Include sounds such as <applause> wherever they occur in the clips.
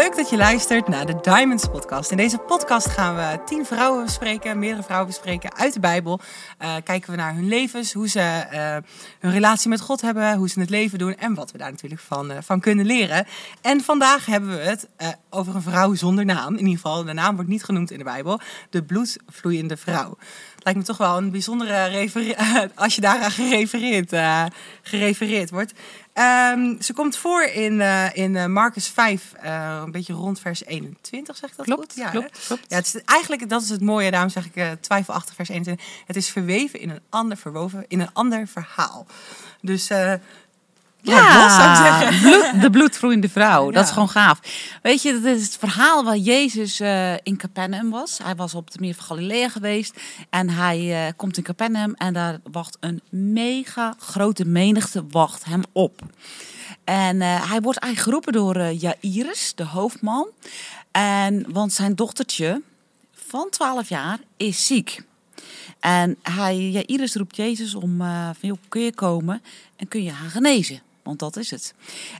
leuk dat je luistert naar de Diamonds Podcast. In deze podcast gaan we tien vrouwen bespreken, meerdere vrouwen bespreken uit de Bijbel. Uh, kijken we naar hun levens, hoe ze uh, hun relatie met God hebben, hoe ze het leven doen en wat we daar natuurlijk van, uh, van kunnen leren. En vandaag hebben we het over een vrouw zonder naam. In ieder geval, de naam wordt niet genoemd in de Bijbel. De bloedvloeiende vrouw. Het lijkt me toch wel een bijzondere <laughs> als je daaraan gerefereerd, gerefereerd wordt. Um, ze komt voor in, uh, in uh, Marcus 5, uh, een beetje rond vers 21, zeg ik dat klopt, goed? Ja, klopt, klopt. Ja, het is, eigenlijk, dat is het mooie, daarom zeg ik twijfelachtig vers 21. Het is verweven in een ander, verwoven in een ander verhaal. Dus ja, zou ik zeggen. <laughs> Bloed, de bloedvloeiende vrouw. Dat is gewoon gaaf. Weet je, dat is het verhaal waar Jezus uh, in Capernaum was. Hij was op de meer van Galilea geweest. En hij uh, komt in Capernaum en daar wacht een mega grote menigte wacht hem op. En uh, hij wordt eigenlijk geroepen door Jairus, de hoofdman. En, want zijn dochtertje van 12 jaar is ziek. En hij, Jairus roept Jezus om, van, joh, kun je komen en kun je haar genezen? Want dat is het.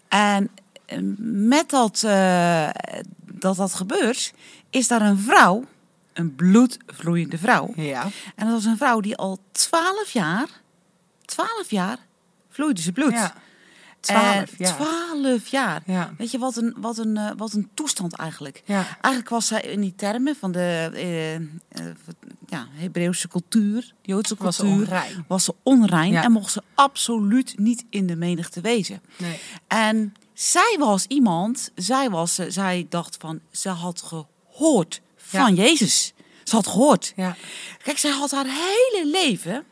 En eh, met dat, uh, dat dat gebeurt, is daar een vrouw, een bloedvloeiende vrouw. Ja. En dat was een vrouw die al twaalf jaar, twaalf jaar, vloeide ze bloed. Ja. Twaalf jaar. Twaalf jaar. Ja. Weet je, wat een, wat, een, uh, wat een toestand eigenlijk. Ja. Eigenlijk was zij in die termen van de uh, ja, Hebreeuwse cultuur, Joodse cultuur, was ze onrein, was ze onrein Ja. en mocht ze absoluut niet in de menigte wezen. Nee. En zij was iemand, zij, was, eh, zij dacht van, ze had gehoord van Jezus. Ze had gehoord. Ja. Kijk, zij had haar hele leven,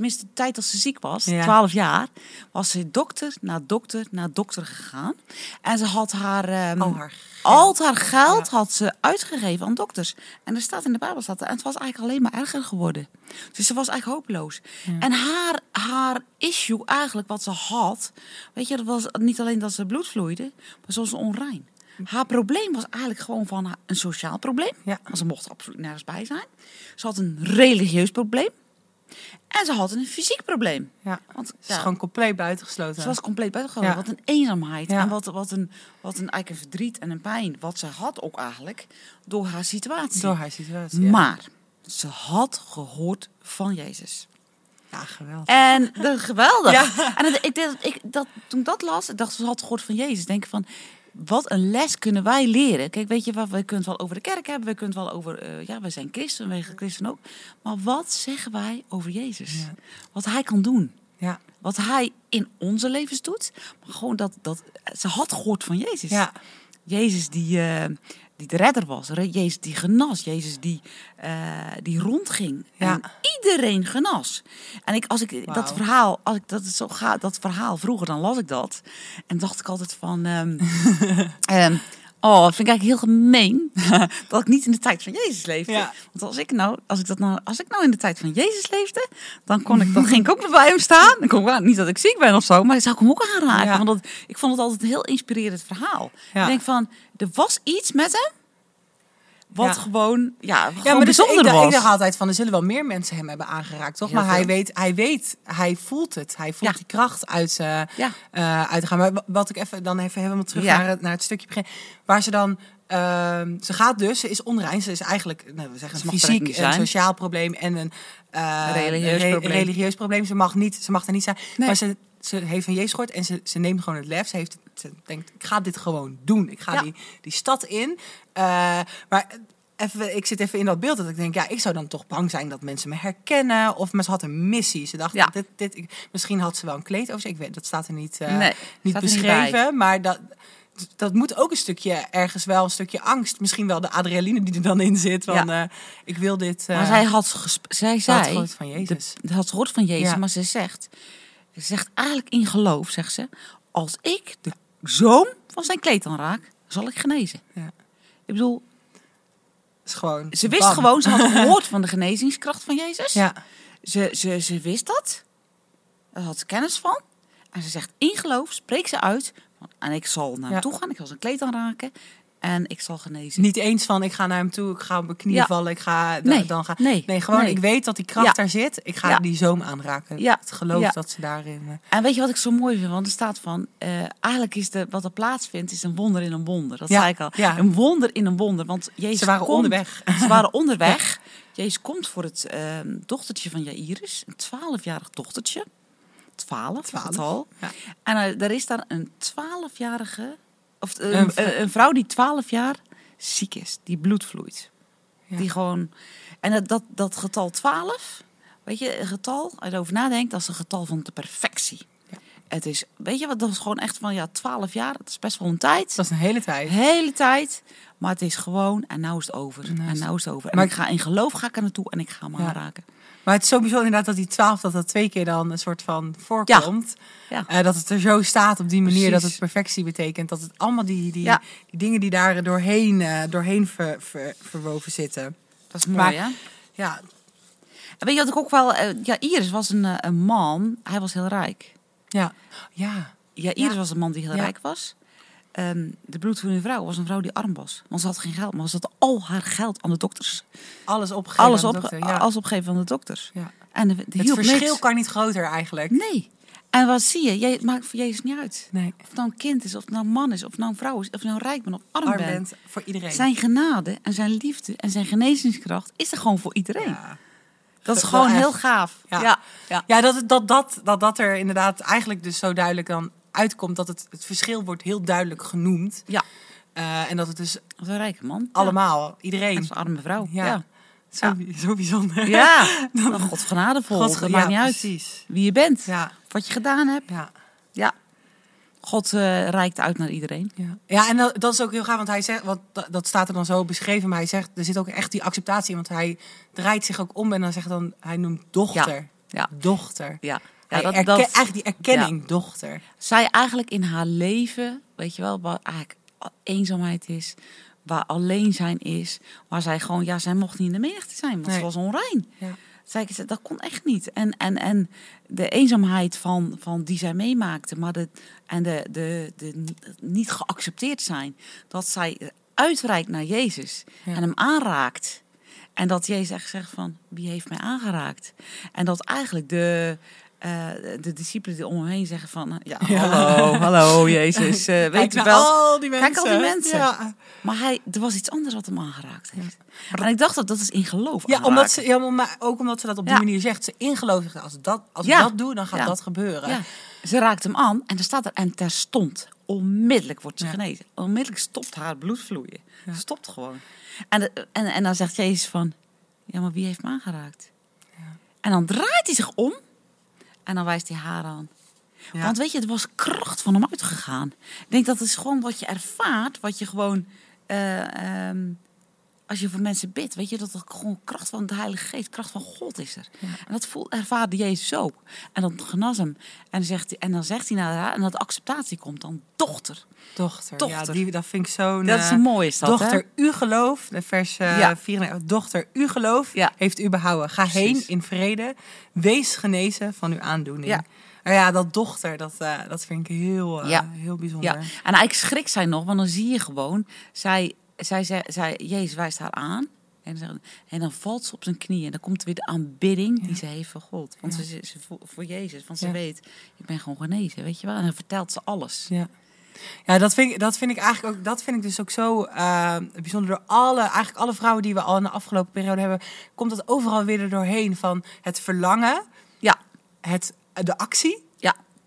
tenminste de tijd dat ze ziek was, Ja. 12 jaar, was ze dokter na dokter na dokter gegaan. En ze had haar, ehm, Al haar geld. al haar geld Ja. had ze uitgegeven aan dokters. En er staat in de Bijbel, staat en het was eigenlijk alleen maar erger geworden. Dus ze was eigenlijk hopeloos. En haar, haar issue eigenlijk wat ze had, weet je, dat was niet alleen dat ze bloed vloeide, maar ze was onrein. Haar probleem was eigenlijk gewoon van een sociaal probleem. Ja. Want ze mocht absoluut nergens bij zijn. Ze had een religieus probleem. En ze had een fysiek probleem. Ja. Want Ze is ja, gewoon compleet buitengesloten. ze was compleet buitengewoon. Ja. Wat een eenzaamheid. Ja. En wat, wat, een, wat een, eigenlijk een verdriet en een pijn. Wat ze had ook eigenlijk door haar situatie. Door haar situatie. Maar ze had gehoord van Jezus. Ja, geweldig. En dat geweldig. Ja. En dat, ik, dat, ik, dat, toen ik dat las, ik dacht ze had gehoord van Jezus. Denk ik van, wat een les kunnen wij leren. Kijk, weet je, wat, we kunnen het wel over de kerk hebben. We kunnen het wel over, eh, ja, wij zijn christen, wij zijn christen ook. Maar wat zeggen wij over Jezus? Ja. Wat hij kan doen. Ja. Wat hij in onze levens doet. Maar gewoon dat, dat ze had gehoord van Jezus. Ja. Jezus die, eh, die de redder was. Jezus die genas. Jezus die, eh, die rondging. Ja. En iedereen genas. En ik, als ik dat verhaal, als ik dat zo ga, dat verhaal vroeger, dan las ik dat. En dacht ik altijd van. ehm, <laughs> Oh, dat vind ik eigenlijk heel gemeen <laughs> dat ik niet in de tijd van Jezus leefde. Ja. Want als ik nou, als ik dat nou, als ik nou in de tijd van Jezus leefde, dan kon ik, dan ging ik ook bij hem staan. Dan kon ik, niet dat ik ziek ben of zo, maar dan zou ik hem ook aanraken. Ja. Want dat, ik vond het altijd een heel inspirerend verhaal. Ja. Ik denk van, er was iets met hem, wat Ja. gewoon, ja, gewoon Ja, maar dus bijzonder ik, dacht- was. ik dacht altijd van, er zullen wel meer mensen hem hebben aangeraakt, toch? Heel maar hij weet, hij weet, hij voelt het. Hij voelt Ja. die kracht uit, ze Ja. eh, uit te gaan. Maar wa- wat ik even, dan even helemaal terug naar, het, naar het stukje begin. Waar ze dan, ehm, ze gaat dus, ze is onrein. Ze is eigenlijk, nou, we zeggen Ze een fysiek, een sociaal probleem en een eh, Religieus re- probleem. religieus probleem. Ze mag, niet, ze mag er niet zijn. Nee. Maar ze, ze heeft van Jezus gehoord en ze, ze neemt gewoon het lef. Ze, heeft, ze denkt, ik ga dit gewoon doen. Ik ga Ja. die, die stad in. Eh, maar even, ik zit even in dat beeld dat ik denk, ja, ik zou dan toch bang zijn dat mensen me herkennen. Of maar ze had een missie. Ze dacht, Ja. dit, dit, ik- misschien had ze wel een kleed over zich. Ik weet, dat staat er niet, eh, Nee, niet beschreven. maar dat, dat moet ook een stukje, ergens wel een stukje angst. Misschien wel de adrenaline die er dan in zit. Van, Ja. eh, ik wil dit. Maar zij had, zij ze had zei, gehoord van Jezus. De, had gehoord van Jezus, Ja. maar ze zegt, ze zegt eigenlijk in geloof, zegt ze, als ik de zoom van zijn kleed aanraak, zal ik genezen. Ja. Ik bedoel, is gewoon, ze wist bam. gewoon, ze had <laughs> gehoord van de genezingskracht van Jezus. Ja, Ze, ze, ze wist dat. Daar had ze kennis van. En ze zegt in geloof, spreekt ze uit. En ik zal naar Ja. toe gaan, ik zal zijn kleed aanraken. En ik zal genezen. Niet eens van ik ga naar hem toe, ik ga op mijn knieën Ja. vallen, ik ga Nee, dan ga. nee, nee gewoon nee. ik weet dat die kracht Ja. daar zit. Ik ga Ja. die zoom aanraken. Ja. Het geloof dat ze daarin. eh, En weet je wat ik zo mooi vind? Want er staat van, eh, eigenlijk is de, wat er plaatsvindt, is een wonder in een wonder. Dat zei ik al. ja. Een wonder in een wonder. Want Jezus Ze waren komt- onderweg. Ze waren onderweg. <laughs> Jezus komt voor het eh, dochtertje van Jairus, een twaalfjarig dochtertje. Twaalf, Twaalf, ja. En eh, er is daar een twaalfjarige, of Een een, vrou- een, een vrouw die twaalf jaar ziek is, die bloed vloeit. Ja. Die gewoon, en dat, dat, dat getal 12, weet je, een getal, als je erover nadenkt, dat is een getal van de perfectie. Ja. Het is, weet je wat, dat is gewoon echt van, ja, 12 jaar, dat is best wel een tijd. Dat is een hele tijd. hele tijd. Maar het is gewoon, en nou is het over. Nou is en nou is het over. En Maar ik ga in geloof ga ik er naartoe en ik ga Ja. aanraken. Maar het is zo bijzonder inderdaad dat die twaalf dat dat twee keer dan een soort van voorkomt. Ja. Eh, dat het er zo staat op die manier dat het perfectie betekent. Dat het allemaal die, die, Ja. die dingen die daar doorheen, eh, doorheen ver- ver- verwoven zitten. Dat is mooi, Maar- hè? Ja, En weet je wat ik ook wel... eh, ja, Iris was een, een man, hij was heel rijk. ja, ja. Ja, Iris was een man die heel rijk was. Ehm, de bloedvloeiende vrouw was een vrouw die arm was. Want ze had geen geld, maar ze had al haar geld aan de dokters. Alles opgegeven. Alles, aan de op, dokter, ja. alles opgegeven aan de dokters. Ja. En de, de Het verschil niks. kan niet groter eigenlijk. Nee. En wat zie je? Jij, het maakt voor Jezus niet uit. Nee. Of het nou een kind is, of het nou een man is, of het nou een vrouw is, of je nou rijk bent of arm, Arm bent. bent voor iedereen. Zijn genade en zijn liefde en zijn genezingskracht is er gewoon voor iedereen. Ja. Dat is gewoon heel gaaf. Ja. Ja. Ja. Ja, dat, dat, dat, dat dat er inderdaad eigenlijk dus zo duidelijk dan uitkomt. Dat het, het verschil wordt heel duidelijk genoemd. Ja. Eh, en dat het dus een rijke man. allemaal, Ja. Iedereen. een arme vrouw. Ja. Ja. Zo, Ja. zo bijzonder. Ja. <laughs> Dan Gods genadevol. God, dat ja, maakt niet uit precies. wie je bent. Ja, Wat je gedaan hebt. ja, Ja. God eh, reikt uit naar iedereen. ja. ja en dat, dat is ook heel gaaf, want hij zegt, want dat, dat staat er dan zo beschreven, maar hij zegt, er zit ook echt die acceptatie in, want hij draait zich ook om en dan zegt dan, hij noemt dochter. Ja. Dochter. Ja. Ja, dat, dat, Eigenlijk die erkenning, dochter. zij eigenlijk in haar leven, weet je wel, waar eigenlijk eenzaamheid is, waar alleen zijn is, waar zij gewoon, ja, zij mocht niet in de menigte zijn, want Nee. ze was onrein. Ja. Ik, dat kon echt niet. En, en, en de eenzaamheid van, van die zij meemaakte, maar de, en de, de, de niet geaccepteerd zijn, dat zij uitreikt naar Jezus Ja. en hem aanraakt. En dat Jezus echt zegt van, wie heeft mij aangeraakt? En dat eigenlijk de, eh, de discipelen die om hem heen zeggen van, ja, Ja. hallo, hallo Jezus, eh, <laughs> weet Kijk je wel. al die mensen. Kijk al die mensen. Ja, Maar hij, er was iets anders wat hem aangeraakt heeft. En ik dacht dat dat is in geloof ja, omdat ze, ja maar ook omdat ze dat op die manier zegt. Ze in geloof zegt, als, dat, als Ja. ik dat doe, dan gaat dat gebeuren. Ze raakt hem aan en er staat er en terstond, onmiddellijk wordt ze genezen. Onmiddellijk stopt haar bloed vloeien. Stopt gewoon. En, de- en, en dan zegt Jezus van, ja, maar wie heeft me aangeraakt? En dan draait hij zich om en dan wijst hij haar aan. Ja. Want weet je, het was kracht van hem uitgegaan. Ik denk dat het is gewoon wat je ervaart, wat je gewoon... ehm, als je voor mensen bidt, weet je dat er gewoon kracht van de Heilige Geest, kracht van God is er. En dat voel, ervaarde Jezus ook. En dan genas hem. En zegt hij, en dan zegt hij naar haar, en dat acceptatie komt dan, dochter. Dochter. Dochter. Ja, die, dat vind ik zo'n... Dat is eh, een mooi is dat, Dochter, hè? u geloof, de vers eh Ja. 94. Dochter, u geloof Ja. heeft u behouden. Ga Precies. heen in vrede. Wees genezen van uw aandoening. Ja. Nou ja, dat dochter, dat, eh, dat vind ik heel, eh, Ja. heel bijzonder. Ja, en eigenlijk schrikt zij nog, want dan zie je gewoon, zij, zij, zij, zij Jezus wijst haar aan. En dan, zegt- en dan valt ze op zijn knieën. En dan komt weer de aanbidding die ze heeft voor God. Want Ja. ze, ze, voor, voor Jezus. Want ze Ja. weet, ik ben gewoon genezen, weet je wel. En dan vertelt ze alles. Ja. Ja, dat vind, ik, dat vind ik eigenlijk ook. Dat vind ik dus ook zo eh, bijzonder. Door alle, eigenlijk alle vrouwen die we al in de afgelopen periode hebben, komt dat overal weer er doorheen van het verlangen, Ja, het, de actie.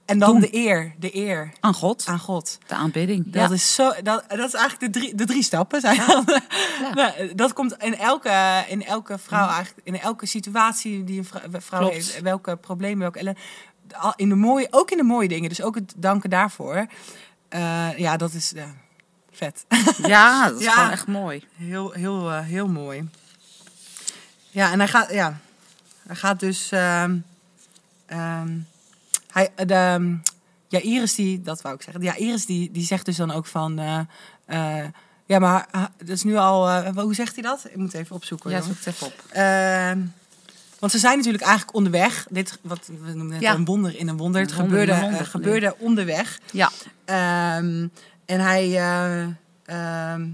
En dan Doen. de eer, de eer Aan God, aan God. de aanbidding. Dat ja. is zo. Dat, dat is eigenlijk de drie, de drie stappen. Zijn. Nou, dat komt in elke, in elke vrouw eigenlijk, in elke situatie die een vrou- vrouw heeft, welke problemen, welke ellen- in de mooie, ook in de mooie dingen. Dus ook het danken daarvoor. Eh, ja, dat is ja, vet. ja, <laughs> dat is Ja. gewoon echt mooi. Heel, heel, eh, heel mooi. Ja, en hij gaat, ja, hij gaat dus. ehm ehm, hij, de, ehm, ja, Iris die, dat wou ik zeggen. Ja, Iris die, die zegt dus dan ook van. eh, eh, ja, maar dat is nu al. eh, hoe zegt hij dat? Ik moet even opzoeken. Ja, zoek het even op. Ehm, want ze zijn natuurlijk eigenlijk onderweg. Dit, wat we noemen net Ja. een wonder in een wonder. Het wonder gebeurde, wonder, eh, gebeurde onderweg. Ja, Ehm, en hij. eh, ehm,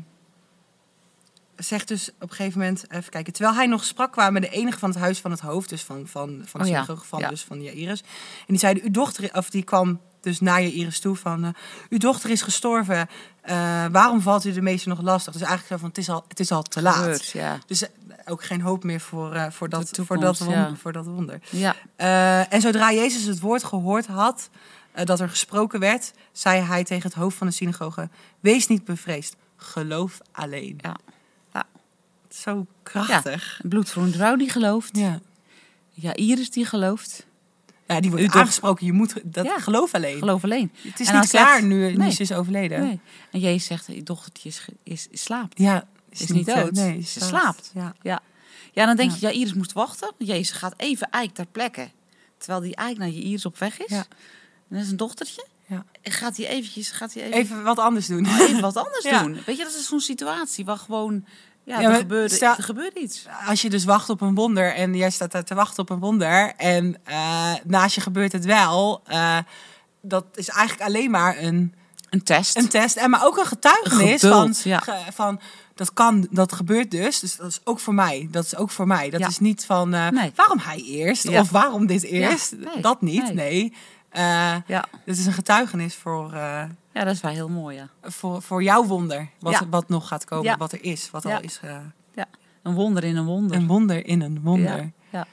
zegt dus op een gegeven moment, even kijken, terwijl hij nog sprak, kwamen de enige van het huis van het hoofd, dus van, van, van de Oh ja, van, ja. dus van Jairus. En die zeiden, uw dochter, of die kwam dus naar Jairus toe van, eh, uw dochter is gestorven, eh, waarom valt u de meester nog lastig? Dus eigenlijk zo van, het is al, het is al te laat. Gebeurt, ja. Dus eh, ook geen hoop meer voor, voor, dat, toekomst, voor, dat wonder, voor dat wonder. Ja, en zodra Jezus het woord gehoord had, dat er gesproken werd, zei hij tegen het hoofd van de synagoge: Wees niet bevreesd, geloof alleen. Ja. Ja. Zo krachtig. een bloedvloeiende vrouw die gelooft. Ja. Ja, Iris die gelooft. Ja, die wordt aangesproken. Je moet dat Ja. geloof alleen. Geloof alleen. Het is En niet klaar zegt- nu, nu Nee. ze is overleden. Nee. En Jezus zegt, je dochtertje is, is, is slaapt. Ja, Is niet eh, dood. Nee, Ze slaapt. Ja. Ja. Ja, dan denk Ja. je, ja, Iris moest wachten. Jezus gaat even eik ter plekke. Terwijl die eik naar je Iris op weg is. Ja. En dat is een dochtertje. Ja. En gaat hij eventjes, gaat hij even, Even wat anders doen. even wat anders <laughs> Ja. doen. Weet je, dat is zo'n situatie waar gewoon, ja, Ja, er, maar gebeurde, stel- er gebeurde iets. Als je dus wacht op een wonder en jij staat daar te wachten op een wonder en eh, naast je gebeurt het wel, eh, dat is eigenlijk alleen maar een, Een test. een test en maar ook een getuigenis Geduld, van, ja. ge- van dat kan, dat gebeurt dus, dus dat is ook voor mij. Dat is ook voor mij. Dat Ja. is niet van eh, Nee. waarom hij eerst Ja. of waarom dit eerst. nee, Dat niet. nee. Nee. Ja. dit is een getuigenis voor, ja, dat is wel heel mooi, ja. voor, voor jouw wonder. Wat, Ja. wat nog gaat komen, Ja. wat er is, wat al is. eh, ja. Een wonder in een wonder. een wonder in een wonder. Ja.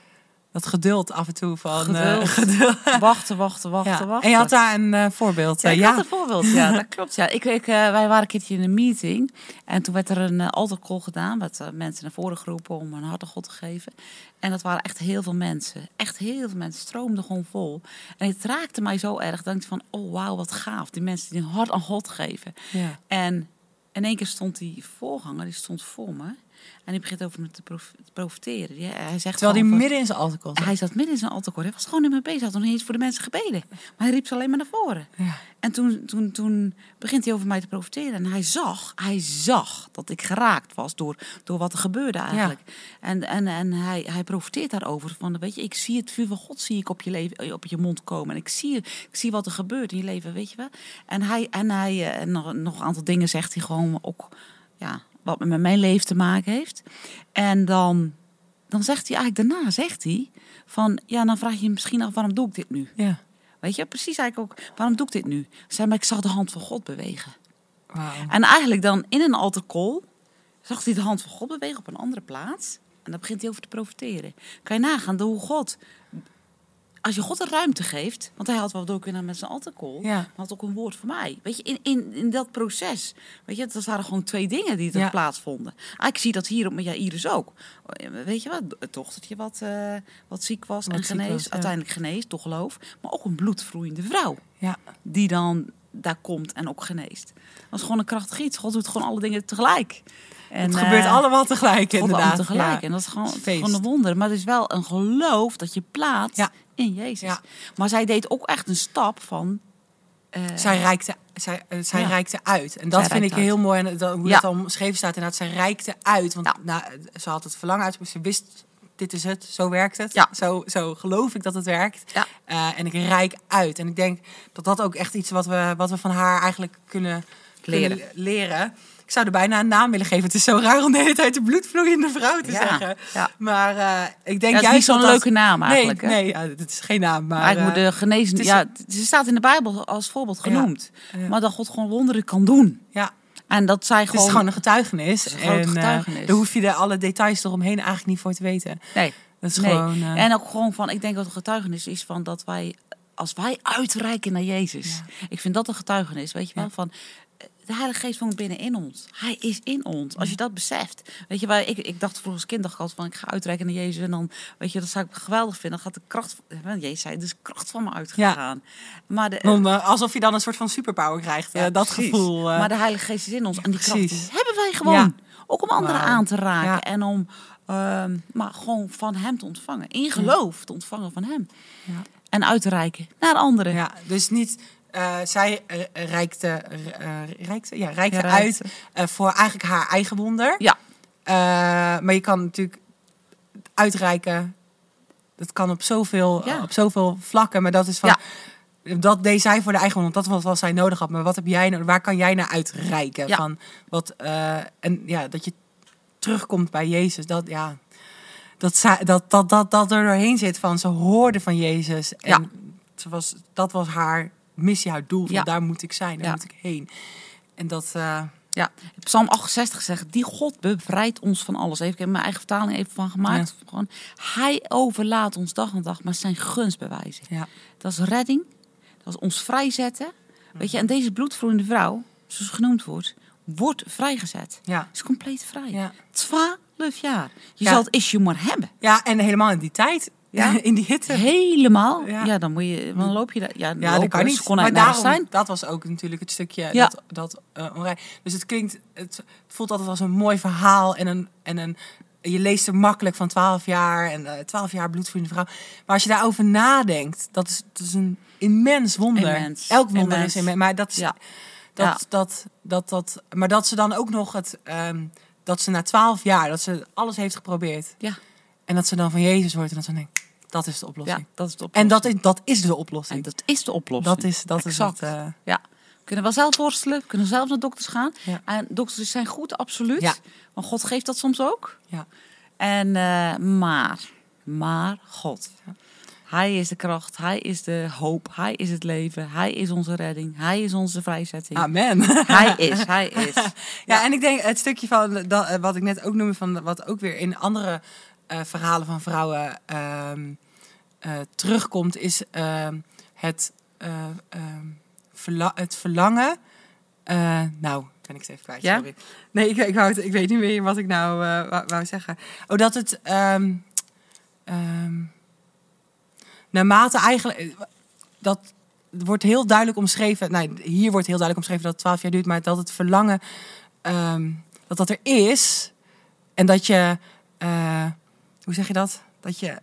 Dat geduld af en toe van. eh, Geduld. <laughs> geduld. Wachten, wachten, wachten, Ja. wachten. En je had daar een eh, voorbeeld. Ja, ik ja. had een voorbeeld. Ja, dat klopt. Ja. Ik, ik, wij waren een keertje in een meeting. En toen werd er een uh, altaarcall gedaan. Met uh, mensen naar voren geroepen om een aan God te geven. En dat waren echt heel veel mensen. Echt heel veel mensen. stroomden gewoon vol. En het raakte mij zo erg. Dat ik van, oh wauw, wat gaaf. Die mensen die een hart aan God geven. Ja. En in één keer stond die voorganger, die stond voor me. En die begint over me te, prof te profiteren. Die, hij zegt Terwijl hij midden in zijn altaar zat. hij zat midden in zijn altaar. Hij was gewoon niet mee bezig. Hij had nog niet eens voor de mensen gebeden. Maar hij riep ze alleen maar naar voren. Ja. En toen, toen, toen begint hij over mij te profiteren. En hij zag, hij zag dat ik geraakt was door, door wat er gebeurde eigenlijk. En, en, en hij, hij profiteert daarover. Van, weet je, ik zie het vuur van God zie ik op je, leven, op je mond komen. En ik zie, ik zie wat er gebeurt in je leven, weet je wel. En hij, en hij eh, en nog, nog een aantal dingen zegt hij gewoon ook... Ja, wat met mijn leven te maken heeft. En dan, dan zegt hij eigenlijk daarna, zegt hij... Van, ja, dan vraag je je misschien af, waarom doe ik dit nu? Ja. Weet je, precies eigenlijk ook, waarom doe ik dit nu? Zei, maar ik zag de hand van God bewegen. En eigenlijk dan in een altaarcall zag hij de hand van God bewegen op een andere plaats. En dan begint hij over te profiteren. Kan je nagaan hoe God, als je God een ruimte geeft, want hij had wel door kunnen met zijn altaarcall, Ja. maar had ook een woord voor mij. Weet je, in, in, in dat proces, weet je, dat waren gewoon twee dingen die er Ja. plaatsvonden. Ah, ik zie dat hier op mijn Iris ook. Weet je wat, het dochtertje wat, eh, wat ziek was Wat en was, ja. uiteindelijk geneest, toch geloof. Maar ook een bloedvloeiende vrouw Ja. die dan daar komt en ook geneest. Dat is gewoon een krachtig iets. God doet gewoon alle dingen tegelijk. En, het gebeurt eh, allemaal tegelijk God inderdaad. allemaal tegelijk. Ja. En dat is gewoon, Feest. gewoon een wonder. Maar het is wel een geloof dat je plaatst Ja. in Jezus. Ja. Maar zij deed ook echt een stap van... eh, Zij reikte, zij, eh, zij reikte uit. En dat Zij vind ik heel mooi. En dat, hoe dat dan omschreven staat. Inderdaad, zij reikte uit. Want nou, ze had het verlangen uit. Ze wist, dit is het. Zo werkt het. Ja. Zo, zo geloof ik dat het werkt. Ja. Eh, en ik reik uit. En ik denk dat dat ook echt iets wat we, wat we van haar eigenlijk kunnen Leren. kunnen leren. Ik zou er bijna een naam willen geven. Het is zo raar om de hele tijd de bloedvloeiende vrouw te Ja, zeggen. ja. Maar eh, ik denk juist niet zo'n dat leuke naam eigenlijk, hè? Nee, nee ja, het is geen naam. Maar, eh, moet de genezen... Ja, ze staat in de Bijbel als voorbeeld genoemd. Maar dat God gewoon wonderen kan doen. ja, En dat zij het gewoon... is gewoon een getuigenis. Het is een en, eh, getuigenis. daar hoef je de alle details eromheen eigenlijk niet voor te weten. Nee. Dat is Nee. gewoon... eh, En ook gewoon van, ik denk dat een getuigenis is van dat wij, als wij uitreiken naar Jezus. Ik vind dat een getuigenis, weet je wel, Ja. van eh, de Heilige Geest woont binnen in ons. Hij is in ons. Als je dat beseft. Weet je, waar ik, ik dacht vroeger als kind dacht ik altijd van ik ga uitreiken naar Jezus en dan, weet je, dat zou ik geweldig vinden. Dan gaat de kracht, van- Jezus zei, dus kracht van me uitgegaan. Maar de, om, eh, alsof je dan een soort van superpower krijgt. eh, dat precies. gevoel. eh, maar de Heilige Geest is in ons. en die kracht die hebben wij gewoon. Ook om anderen aan te raken. En om ehm, maar gewoon van hem te ontvangen. In geloof te ontvangen van hem. Ja. En uit te reiken naar anderen. ja, dus niet... eh, zij eh, reikte, eh, reikte, ja, reikte Ja, uit voor eigenlijk haar eigen wonder. Ja. Maar je kan natuurlijk uitreiken. Dat kan op zoveel, Ja. op zoveel vlakken. Maar dat is van. Ja. Dat deed zij voor de eigen wonder. Dat was wat zij nodig had. Maar wat heb jij? Waar kan jij naar uitreiken? Ja. Van wat, eh, en ja, dat je terugkomt bij Jezus. Dat, ja, dat, zij- dat, dat, dat, dat er doorheen zit van ze hoorde van Jezus. En Ja. ze was, dat was haar missie, haar doel. Van Ja. daar moet ik zijn, daar moet ik heen. En dat, eh, Ja, Psalm 68 zegt, die God bevrijdt ons van alles. Even, ik heb mijn eigen vertaling even van gemaakt. Gewoon, hij overlaat ons dag en dag, maar zijn gunst bewijzen. ja. Dat is redding, dat is ons vrijzetten. Weet je, en deze bloedvloeiende vrouw, zoals ze genoemd wordt, wordt vrijgezet. Ja. Is compleet vrij. Ja. 12 jaar. Je zal het issue maar hebben. ja, en helemaal in die tijd. Ja. <laughs> in die hitte. Helemaal. Ja. Ja. dan moet je, dan loop je daar. Ja, Ja, dat kan niet. Kon maar daarom, zijn. dat was ook natuurlijk het stukje Ja. dat, dat eh, Dus het klinkt, het, voelt altijd als een mooi verhaal en een, en een je leest er makkelijk van 12 jaar en eh 12 jaar bloedvriende vrouw. Maar als je daarover nadenkt, dat is, dat is een immens wonder. Immens. Elk wonder Immens. is immens. Maar dat is, Ja. dat, Ja. dat, dat, dat, maar dat ze dan ook nog het, ehm, dat ze na 12 jaar, dat ze alles heeft geprobeerd. Ja. En dat ze dan van Jezus hoort en dat ze denkt, dat is de oplossing. ja, dat is de En oplossing. dat is, dat is de oplossing. En dat is de oplossing. Dat is, dat Exact. is het. eh, Ja. We kunnen wel zelf worstelen, we kunnen zelf naar dokters gaan. Ja. En dokters zijn goed, absoluut. Ja. Want God geeft dat soms ook. ja. En, eh, maar, maar God. Hij is de kracht, hij is de hoop, hij is het leven, hij is onze redding, hij is onze vrijzetting. Amen. Hij is, hij is. <laughs> Ja, en ik denk het stukje van dat, eh, wat ik net ook noemde, van wat ook weer in andere eh, verhalen van vrouwen ehm, eh, terugkomt, is ehm, het, eh, ehm, verla- het verlangen. nou, ben ik het even kwijt. Ja? Sorry. Nee, ik, ik, wou het, ik weet niet meer wat ik nou wou, wou zeggen. Oh, dat het. ehm, ehm, naarmate eigenlijk. Dat wordt heel duidelijk omschreven. Nou, hier wordt heel duidelijk omschreven dat het 12 jaar duurt, maar dat het verlangen. dat dat er is. En dat je. Hoe zeg je dat? Dat je.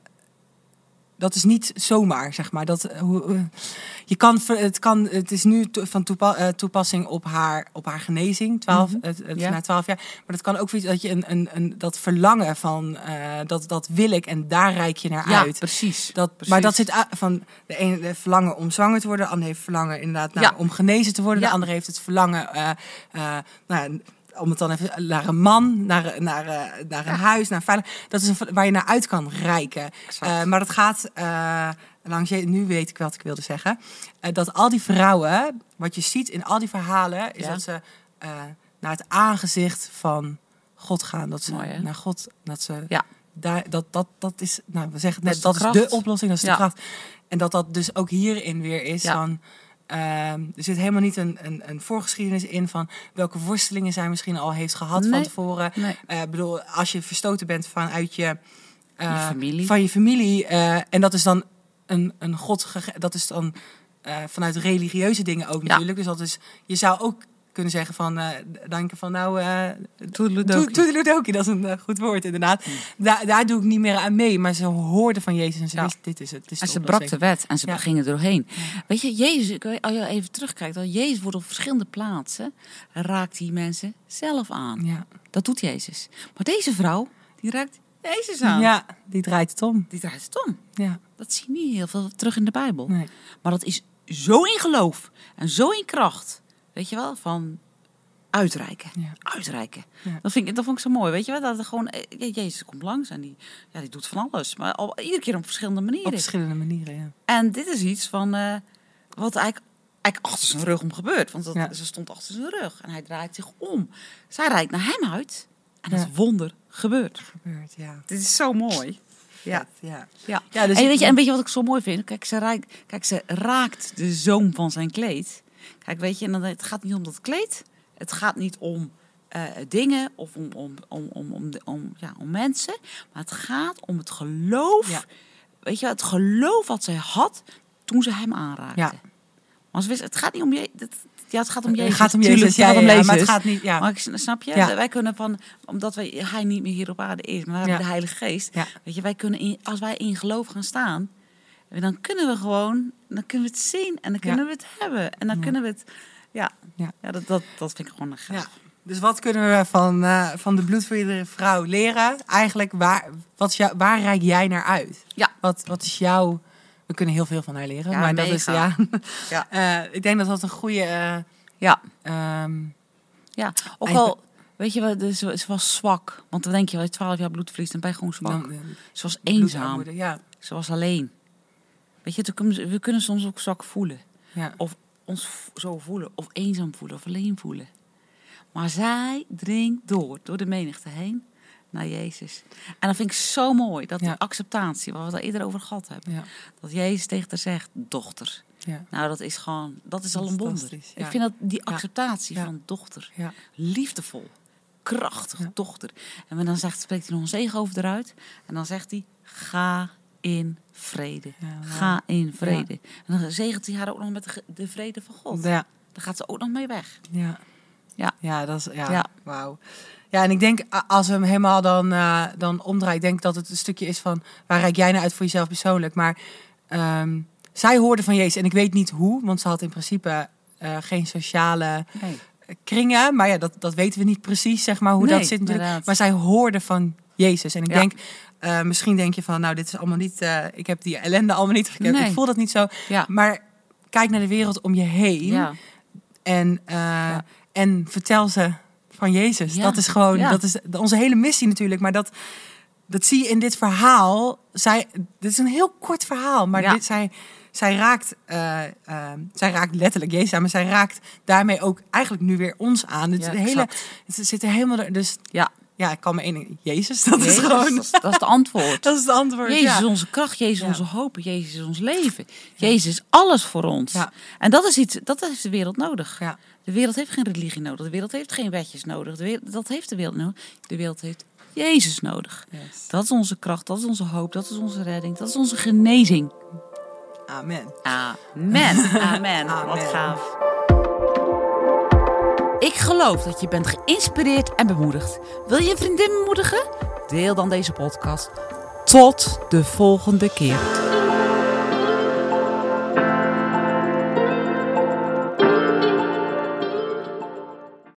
Dat is niet zomaar, zeg maar. Dat, eh, hoe, eh, je kan, het, kan, het is nu van eh, toepassing op haar, op haar genezing, 12, Mhm. het, het, Ja. na 12 jaar. Maar dat kan ook weer dat je een, een, een, dat verlangen van eh, dat, dat wil ik en daar reik je naar Ja, uit. precies. Dat, Precies. maar dat zit van de ene heeft verlangen om zwanger te worden, de ander heeft verlangen inderdaad nou, Ja. om genezen te worden, de andere heeft het verlangen eh, eh, nou, om het dan even naar een man, naar, naar, eh, naar een huis, naar veilig. Dat is een, waar je naar uit kan reiken. Eh, maar dat gaat eh, langs je. Nu weet ik wat ik wilde zeggen. Dat al die vrouwen, wat je ziet in al die verhalen, is Ja. dat ze naar het aangezicht van God gaan. Dat ze Mooi, naar God, dat ze Ja. daar, dat, dat, dat is, nou, we zeggen Dat net, is dat de is kracht. de oplossing, dat is de kracht. En dat dat dus ook hierin weer is van. Ehm, er zit helemaal niet een, een, een voorgeschiedenis in van welke worstelingen zij misschien al heeft gehad van Nee. tevoren. Nee. Eh, Ik bedoel, als je verstoten bent vanuit je, eh, Je familie. van je familie, eh, en dat is dan een, een god, dat is dan vanuit religieuze dingen ook Ja. natuurlijk. Dus dat is, je zou ook kunnen zeggen van, eh denken van nou, eh Toedeledokie. Toe- Toedeledokie, dat is een eh, goed woord inderdaad. Daar, daar doe ik niet meer aan mee, maar ze hoorden van Jezus en ze Ja. dit is het. Dit is En ze brak de wet en ze Ja. gingen er doorheen. Weet je, Jezus, als je even terugkijkt, dat Jezus wordt op verschillende plaatsen, raakt die mensen zelf aan. Ja. Dat doet Jezus. Maar deze vrouw, die raakt Jezus aan. ja, die draait het om. Die draait het om. Ja, Dat zie je niet heel veel terug in de Bijbel. nee. Maar dat is zo in geloof en zo in kracht. Weet je wel, van uitreiken. Ja. Uitreiken. Ja. Dat, vind ik, dat vond ik zo mooi. Weet je wel, dat er gewoon, eh, Je- Jezus komt langs en die, ja, die doet van alles. Maar al, iedere keer op verschillende Op manieren. verschillende manieren, ja. En dit is iets van eh, wat eigenlijk, eigenlijk achter zijn rug om gebeurt. Want dat, Ja. ze stond achter zijn rug en hij draait zich om. Zij reikt naar hem uit en het wonder gebeurt. Gebeurt, ja. Dit is zo mooi. Ja. Ja. Ja. Ja, dus en, ik- weet je, en weet je wat ik zo mooi vind? Kijk, ze, raakt, kijk, ze raakt de zoom van zijn kleed. Kijk, weet je, en dan, het gaat niet om dat kleed. Het gaat niet om eh, dingen of om, om, om, om, om, om, ja, om mensen. Maar het gaat om het geloof. Ja. Weet je, het geloof wat zij had toen ze hem aanraakte. Ja. Maar ze wist, het gaat niet om je. Het, ja, het gaat om Jezus. Het gaat om Tuurlijk, Jezus, het ja, gaat om Jezus. maar het gaat niet, ja. Maar ik, snap je? Wij kunnen van, omdat wij, hij niet meer hier op aarde is, maar we hebben de Heilige Geest. Weet je, wij kunnen in, als wij in geloof gaan staan, dan kunnen we gewoon, dan kunnen we het zien en dan kunnen we het hebben. En dan kunnen we het, ja, Ja. dat, dat, dat vind ik gewoon een gaaf. Dus wat kunnen we van, eh, van de bloedvriendelijke vrouw leren? Eigenlijk, waar, wat is jou, waar reik jij naar uit? Ja. Wat, wat is jouw... We kunnen heel veel van haar leren. Ja, maar dat is, ja. Ja. <laughs> Eh, ik denk dat dat een goede... eh, Ja, ehm, ja. ook En- al, weet je wat, dus ze was zwak. Want dan denk je, als je 12 jaar bloedverlies, dan ben je gewoon zwak. Dan, ze was eenzaam. Ja, Ze was alleen. Weet je, we kunnen soms ook zwak voelen. ja. Of ons zo voelen. Of eenzaam voelen. Of alleen voelen. Maar zij dringt door, door de menigte heen, naar Jezus. En dat vind ik zo mooi. Dat Ja. die acceptatie, waar we het eerder over gehad hebben. ja, Dat Jezus tegen haar zegt, dochter. ja, Nou, dat is gewoon, dat is al een wonder. Ik vind dat die acceptatie van dochter. Liefdevol. Krachtig, dochter. En dan zegt, spreekt hij nog een zegen over eruit. En dan zegt hij, ga in vrede. Ja. Ga in vrede. En dan zegent hij haar ook nog met de, vrede van God. Ja, Daar gaat ze ook nog mee weg. ja. Ja. Ja, dat is, ja, Ja. wauw. Ja, en ik denk, als we hem helemaal dan, eh, dan omdraaien, ik denk dat het een stukje is van, waar rijk jij naar uit voor jezelf persoonlijk? Maar ehm, zij hoorde van Jezus, en ik weet niet hoe, want ze had in principe eh, geen sociale Nee. kringen. Maar ja, dat, dat weten we niet precies, zeg maar, hoe Nee, dat zit natuurlijk. inderdaad. Maar zij hoorde van Jezus. En ik Ja. denk, eh, misschien denk je van, nou, dit is allemaal niet, eh, ik heb die ellende allemaal niet. Nee. Ik voel dat niet zo. Ja. Maar kijk naar de wereld om je heen Ja. en, eh, en vertel ze van Jezus. Dat is gewoon, dat is onze hele missie natuurlijk. Maar dat, dat zie je in dit verhaal. Zij, dit is een heel kort verhaal, maar dit, zij, zij, raakt, zij raakt letterlijk Jezus aan, maar zij raakt daarmee ook eigenlijk nu weer ons aan. Het, hele, het zit er helemaal, er- dus Ja. Ja, ik kan me één Jezus, dat Jezus, is gewoon, dat, is, dat is het antwoord. <laughs> dat is het antwoord. Jezus ja. is onze kracht, Jezus is Ja. onze hoop, Jezus is ons leven. Jezus is alles voor ons. En dat is iets, dat heeft de wereld nodig. Ja. De wereld heeft geen religie nodig. De wereld heeft geen wetjes nodig. De wereld, dat heeft de wereld nodig. De wereld heeft Jezus nodig. Yes. Dat is onze kracht, dat is onze hoop, dat is onze redding, dat is onze genezing. Amen. Amen. Amen. <laughs> Amen. Wat gaaf. Ik geloof dat je bent geïnspireerd en bemoedigd. Wil je een vriendin bemoedigen? Deel dan deze podcast. Tot de volgende keer.